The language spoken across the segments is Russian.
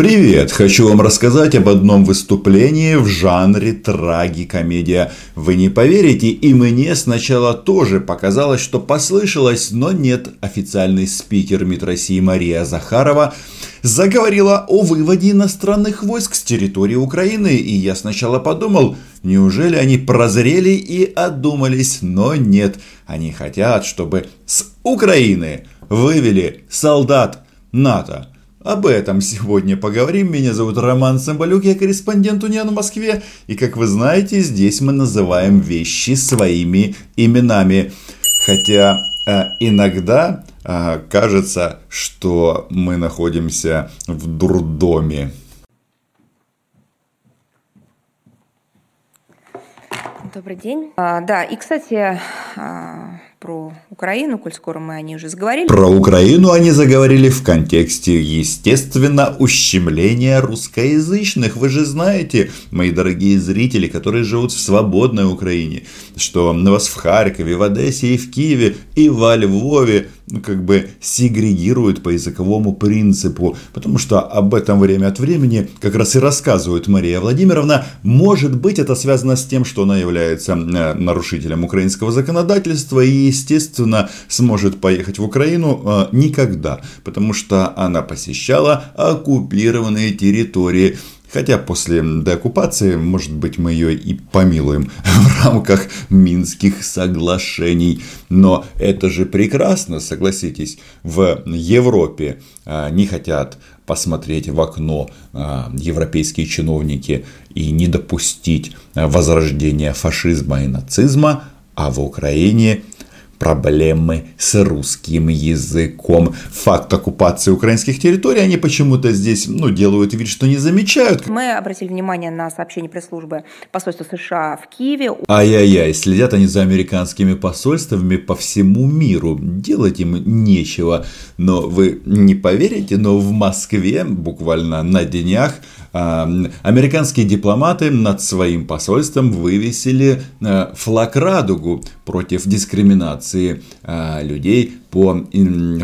Привет! Хочу вам рассказать об одном выступлении в жанре трагикомедия. Вы не поверите, и мне сначала тоже показалось, что послышалось, но нет. Официальный спикер МИД России Мария Захарова заговорила о выводе иностранных войск с территории Украины, и я сначала подумал, неужели они прозрели и одумались, но нет. Они хотят, чтобы с Украины вывели солдат НАТО. Об этом сегодня поговорим. Меня зовут Роман Самбалюк, я корреспондент Униан в Москве. И как вы знаете, здесь мы называем вещи своими именами. Хотя э, иногда э, кажется, что мы находимся в дурдоме. Добрый день. А, да, и, кстати, а, про Украину, коль скоро мы о ней уже заговорили. Про Украину они заговорили в контексте, естественно, ущемления русскоязычных. Вы же знаете, мои дорогие зрители, которые живут в свободной Украине, что на вас в Харькове, в Одессе и в Киеве, и во Львове ну, как бы сегрегируют по языковому принципу, потому что об этом время от времени как раз и рассказывает Мария Владимировна. Может быть, это связано с тем, что она является э, нарушителем украинского законодательства и естественно, сможет поехать в Украину э, никогда, потому что она посещала оккупированные территории. Хотя после деоккупации, может быть, мы ее и помилуем в рамках Минских соглашений. Но это же прекрасно, согласитесь. В Европе э, не хотят посмотреть в окно э, европейские чиновники и не допустить возрождения фашизма и нацизма, а в Украине проблемы с русским языком. Факт оккупации украинских территорий они почему-то здесь ну, делают вид, что не замечают. Мы обратили внимание на сообщение пресс-службы посольства США в Киеве. Ай-яй-яй, следят они за американскими посольствами по всему миру. Делать им нечего. Но вы не поверите, но в Москве буквально на днях американские дипломаты над своим посольством вывесили э, флаг радугу против дискриминации э, людей по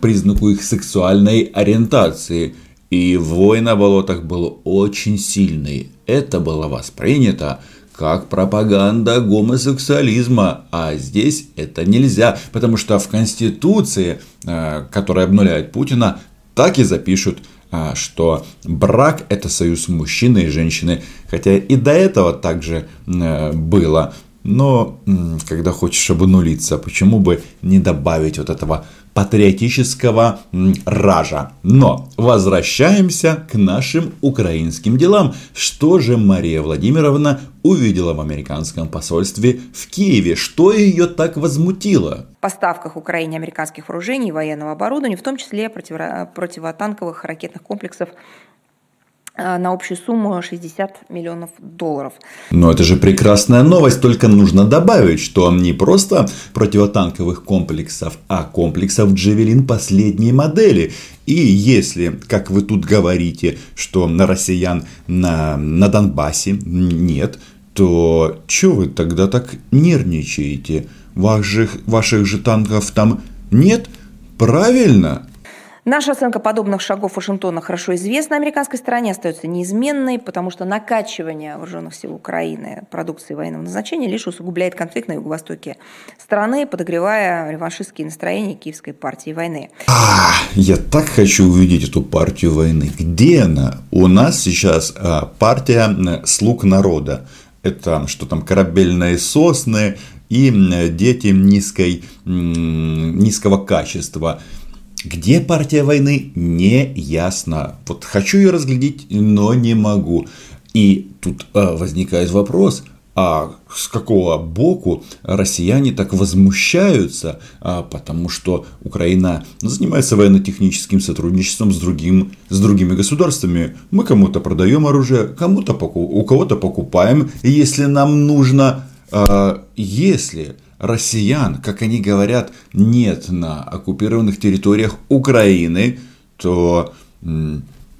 признаку их сексуальной ориентации. И вой на болотах был очень сильный. Это было воспринято как пропаганда гомосексуализма, а здесь это нельзя, потому что в Конституции, э, которая обнуляет Путина, так и запишут а, что брак это союз мужчины и женщины, хотя и до этого также э, было. Но когда хочешь обнулиться, почему бы не добавить вот этого патриотического ража. Но возвращаемся к нашим украинским делам. Что же Мария Владимировна увидела в американском посольстве в Киеве? Что ее так возмутило? Поставках Украине американских вооружений и военного оборудования, в том числе противотанковых ракетных комплексов на общую сумму 60 миллионов долларов. Но это же прекрасная новость, только нужно добавить, что не просто противотанковых комплексов, а комплексов Джевелин последней модели. И если, как вы тут говорите, что на россиян на, на Донбассе нет, то что вы тогда так нервничаете? Ваших, ваших же танков там нет? Правильно, Наша оценка подобных шагов Вашингтона хорошо известна американской стороне, остается неизменной, потому что накачивание вооруженных сил Украины продукции военного назначения лишь усугубляет конфликт на юго-востоке страны, подогревая реваншистские настроения киевской партии войны. А, я так хочу увидеть эту партию войны. Где она? У нас сейчас а, партия слуг народа. Это что там, корабельные сосны и дети низкой, низкого качества. Где партия войны, не ясно. Вот хочу ее разглядеть, но не могу. И тут а, возникает вопрос, а с какого боку россияне так возмущаются, а, потому что Украина занимается военно-техническим сотрудничеством с, другим, с другими государствами. Мы кому-то продаем оружие, кому-то у кого-то покупаем, если нам нужно. А, если россиян, как они говорят, нет на оккупированных территориях Украины, то,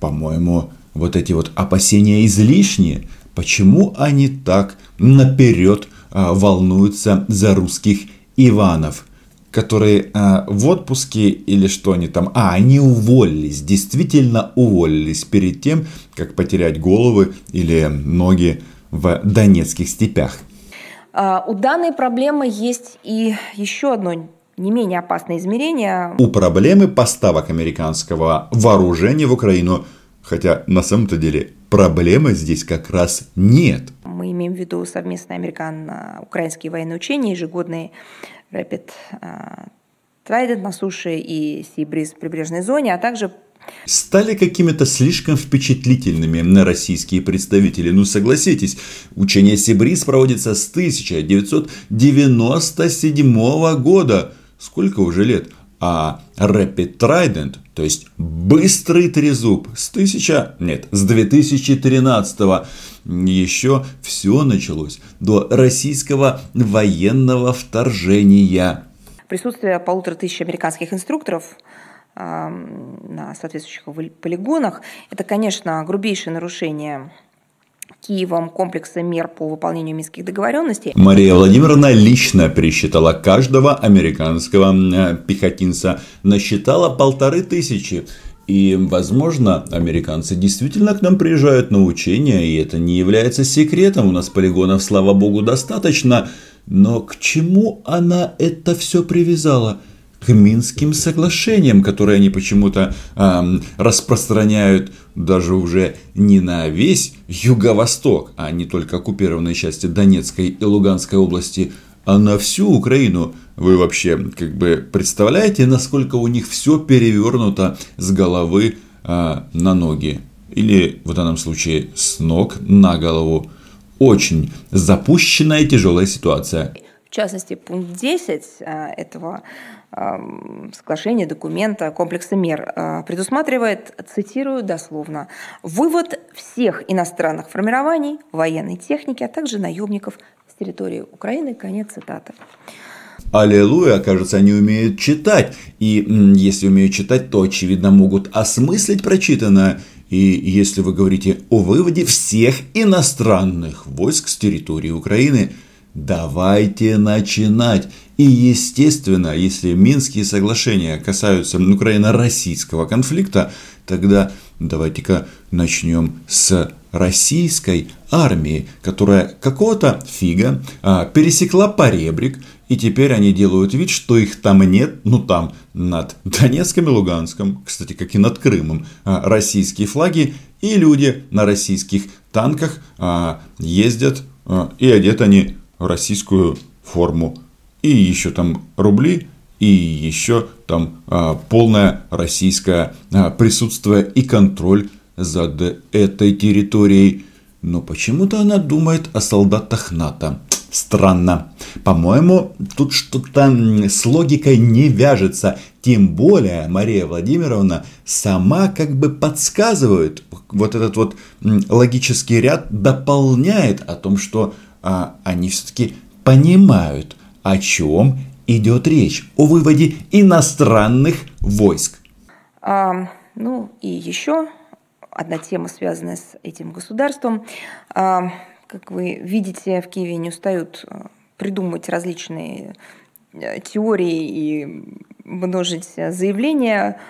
по-моему, вот эти вот опасения излишние. Почему они так наперед а, волнуются за русских Иванов? которые а, в отпуске или что они там... А, они уволились, действительно уволились перед тем, как потерять головы или ноги в донецких степях. А, у данной проблемы есть и еще одно не менее опасное измерение. У проблемы поставок американского вооружения в Украину, хотя на самом-то деле проблемы здесь как раз нет. Мы имеем в виду совместные американо-украинские военные учения, ежегодные Rapid Trident на суше и Breeze в прибрежной зоне, а также стали какими-то слишком впечатлительными на российские представители. Ну согласитесь, учение Сибриз проводится с 1997 года. Сколько уже лет? А Rapid Trident, то есть быстрый трезуб, с 1000, нет, с 2013 еще все началось до российского военного вторжения. Присутствие полутора тысяч американских инструкторов на соответствующих полигонах. Это, конечно, грубейшее нарушение Киевом комплекса мер по выполнению минских договоренностей. Мария Владимировна лично пересчитала каждого американского э, пехотинца. Насчитала полторы тысячи. И, возможно, американцы действительно к нам приезжают на учения, и это не является секретом. У нас полигонов, слава богу, достаточно. Но к чему она это все привязала? К Минским соглашениям, которые они почему-то э, распространяют даже уже не на весь Юго-Восток, а не только оккупированные части Донецкой и Луганской области, а на всю Украину. Вы вообще как бы представляете, насколько у них все перевернуто с головы э, на ноги? Или в данном случае с ног на голову. Очень запущенная тяжелая ситуация. В частности, пункт 10 э, этого соглашения, документа, комплекса мер а, предусматривает, цитирую дословно, вывод всех иностранных формирований, военной техники, а также наемников с территории Украины. Конец цитаты. Аллилуйя, кажется, они умеют читать. И если умеют читать, то, очевидно, могут осмыслить прочитанное. И если вы говорите о выводе всех иностранных войск с территории Украины, давайте начинать. И естественно, если Минские соглашения касаются украино-российского конфликта, тогда давайте-ка начнем с российской армии, которая какого-то фига а, пересекла поребрик, и теперь они делают вид, что их там нет, ну там над Донецком и Луганском, кстати, как и над Крымом, а, российские флаги, и люди на российских танках а, ездят, а, и одеты они российскую форму и еще там рубли, и еще там а, полное российское а, присутствие и контроль за этой территорией. Но почему-то она думает о солдатах НАТО. Странно. По-моему, тут что-то с логикой не вяжется. Тем более Мария Владимировна сама как бы подсказывает, вот этот вот логический ряд дополняет о том, что а, они все-таки понимают, о чем идет речь, о выводе иностранных войск. А, ну и еще одна тема, связанная с этим государством. А, как вы видите, в Киеве не устают а, придумывать различные э, теории и множить заявления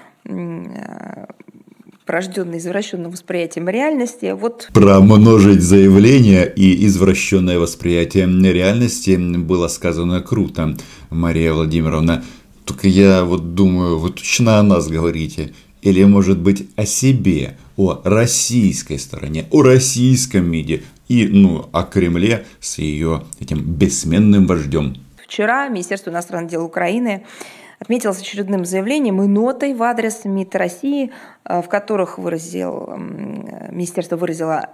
порожденный извращенным восприятием реальности. Вот... Промножить заявление и извращенное восприятие реальности было сказано круто, Мария Владимировна. Только я вот думаю, вы точно о нас говорите. Или, может быть, о себе, о российской стороне, о российском МИДе и, ну, о Кремле с ее этим бессменным вождем. Вчера Министерство иностранных дел Украины отметилась очередным заявлением и нотой в адрес МИД России, э, в которых выразил, министерство выразило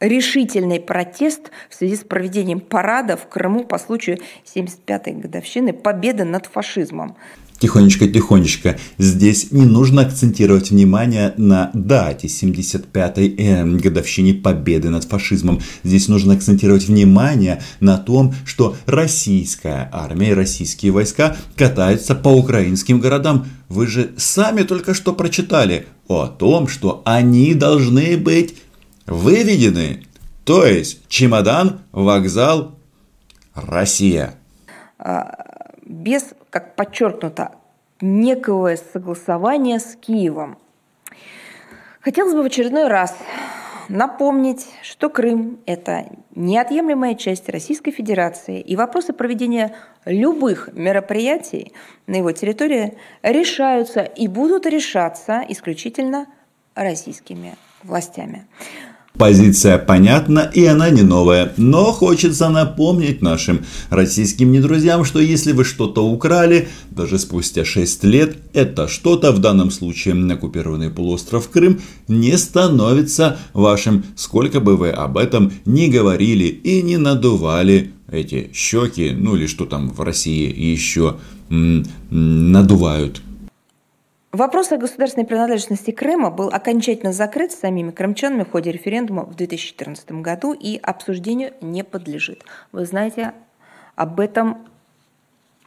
решительный протест в связи с проведением парада в Крыму по случаю 75-й годовщины победы над фашизмом. Тихонечко-тихонечко. Здесь не нужно акцентировать внимание на дате 75-й э, годовщине победы над фашизмом. Здесь нужно акцентировать внимание на том, что российская армия и российские войска катаются по украинским городам. Вы же сами только что прочитали о том, что они должны быть выведены. То есть чемодан, вокзал, Россия. А, без как подчеркнуто, некого согласования с Киевом. Хотелось бы в очередной раз напомнить, что Крым – это неотъемлемая часть Российской Федерации, и вопросы проведения любых мероприятий на его территории решаются и будут решаться исключительно российскими властями. Позиция понятна и она не новая, но хочется напомнить нашим российским недрузьям, что если вы что-то украли, даже спустя 6 лет, это что-то, в данном случае оккупированный полуостров Крым, не становится вашим, сколько бы вы об этом не говорили и не надували эти щеки, ну или что там в России еще м- надувают Вопрос о государственной принадлежности Крыма был окончательно закрыт самими крымчанами в ходе референдума в 2014 году и обсуждению не подлежит. Вы знаете, об этом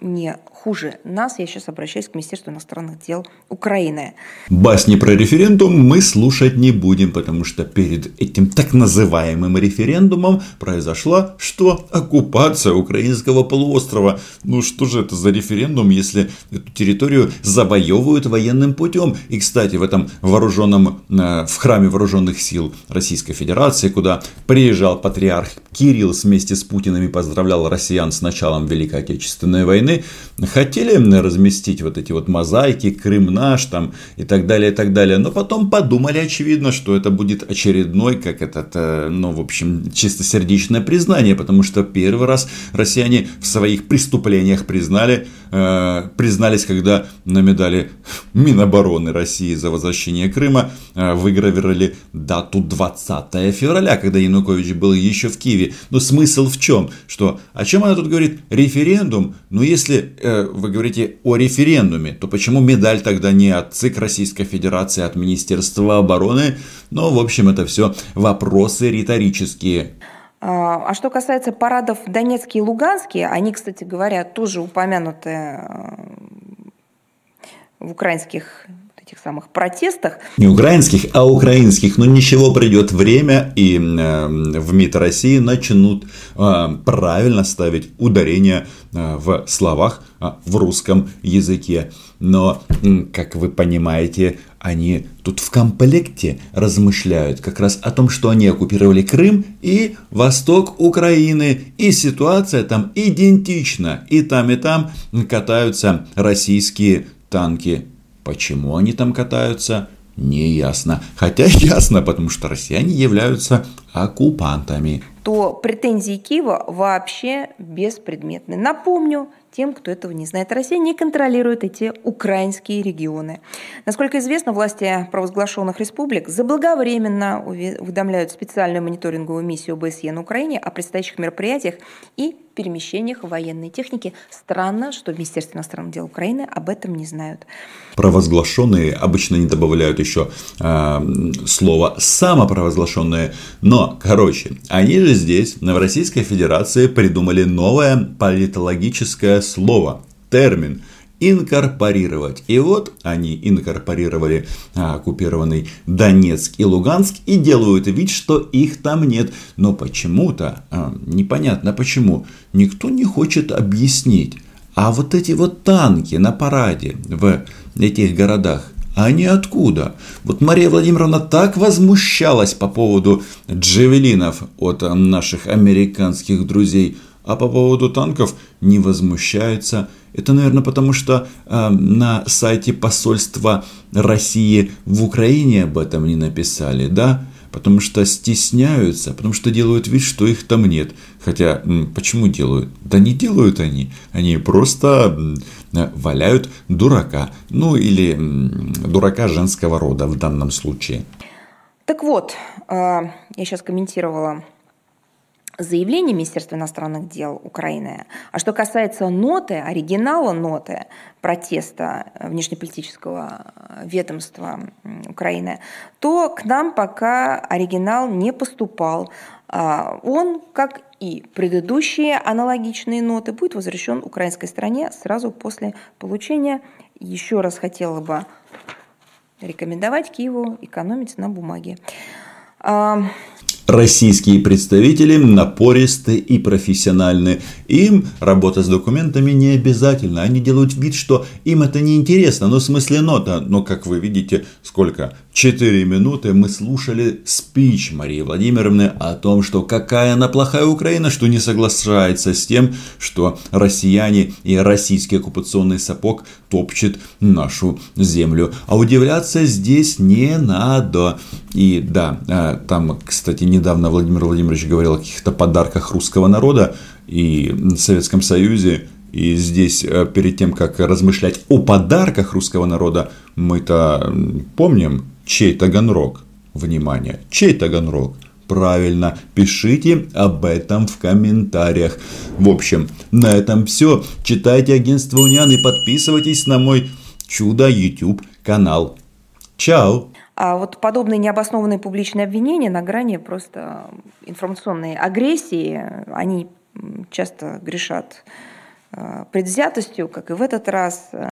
не хуже нас, я сейчас обращаюсь к Министерству иностранных дел Украины. Басни про референдум мы слушать не будем, потому что перед этим так называемым референдумом произошла что? Оккупация украинского полуострова. Ну что же это за референдум, если эту территорию завоевывают военным путем? И, кстати, в этом вооруженном, э, в храме вооруженных сил Российской Федерации, куда приезжал патриарх Кирилл вместе с Путиным и поздравлял россиян с началом Великой Отечественной войны, хотели разместить вот эти вот мозаики, Крым наш там и так далее, и так далее. Но потом подумали, очевидно, что это будет очередной, как этот, э, ну, в общем, чистосердечное признание, потому что первый раз россияне в своих преступлениях признали, э, признались, когда на медали Минобороны России за возвращение Крыма э, выгравировали дату 20 февраля, когда Янукович был еще в Киеве. Но смысл в чем? Что, о чем она тут говорит? Референдум? Ну, если э, вы говорите о референдуме, то почему медаль тогда не от ЦИК Российской Федерации, а от Министерства обороны? Ну, в общем, это все вопросы риторические. А, а что касается парадов Донецкие и Луганские, они, кстати говоря, тоже упомянуты э, в украинских этих самых протестах. Не украинских, а украинских. Но ничего, придет время, и э, в МИД России начнут э, правильно ставить ударение в словах в русском языке. Но, как вы понимаете, они тут в комплекте размышляют как раз о том, что они оккупировали Крым и восток Украины. И ситуация там идентична. И там, и там катаются российские танки Почему они там катаются, не ясно. Хотя ясно, потому что россияне являются оккупантами. То претензии Киева вообще беспредметны. Напомню, тем, кто этого не знает. Россия не контролирует эти украинские регионы. Насколько известно, власти провозглашенных республик заблаговременно уведомляют специальную мониторинговую миссию ОБСЕ на Украине о предстоящих мероприятиях и перемещениях военной техники. Странно, что в Министерстве иностранных дел Украины об этом не знают. Провозглашенные обычно не добавляют еще э, слово самопровозглашенные, но, короче, они же здесь, в Российской Федерации, придумали новое политологическое слово, термин – инкорпорировать. И вот они инкорпорировали а, оккупированный Донецк и Луганск и делают вид, что их там нет. Но почему-то, а, непонятно почему, никто не хочет объяснить. А вот эти вот танки на параде в этих городах, они откуда? Вот Мария Владимировна так возмущалась по поводу джевелинов от наших американских друзей, а по поводу танков не возмущается – это, наверное, потому что э, на сайте посольства России в Украине об этом не написали, да? Потому что стесняются, потому что делают вид, что их там нет. Хотя, почему делают? Да не делают они. Они просто валяют дурака. Ну или дурака женского рода в данном случае. Так вот, э, я сейчас комментировала заявление Министерства иностранных дел Украины. А что касается ноты, оригинала ноты протеста внешнеполитического ведомства Украины, то к нам пока оригинал не поступал. А, он, как и предыдущие аналогичные ноты, будет возвращен украинской стране сразу после получения. Еще раз хотела бы рекомендовать Киеву экономить на бумаге. Российские представители напористы и профессиональны. Им работа с документами не обязательно. Они делают вид, что им это не интересно. Ну, в смысле нота. Но, как вы видите, сколько? Четыре минуты мы слушали спич Марии Владимировны о том, что какая она плохая Украина, что не соглашается с тем, что россияне и российский оккупационный сапог топчет нашу землю. А удивляться здесь не надо. И да, а, там, кстати, недавно Владимир Владимирович говорил о каких-то подарках русского народа и Советском Союзе. И здесь, э, перед тем, как размышлять о подарках русского народа, мы-то помним, чей Таганрог. Внимание, чей Таганрог? Правильно, пишите об этом в комментариях. В общем, на этом все. Читайте агентство Униан и подписывайтесь на мой чудо YouTube канал. Чао! А вот подобные необоснованные публичные обвинения на грани просто информационной агрессии, они часто грешат э, предвзятостью, как и в этот раз.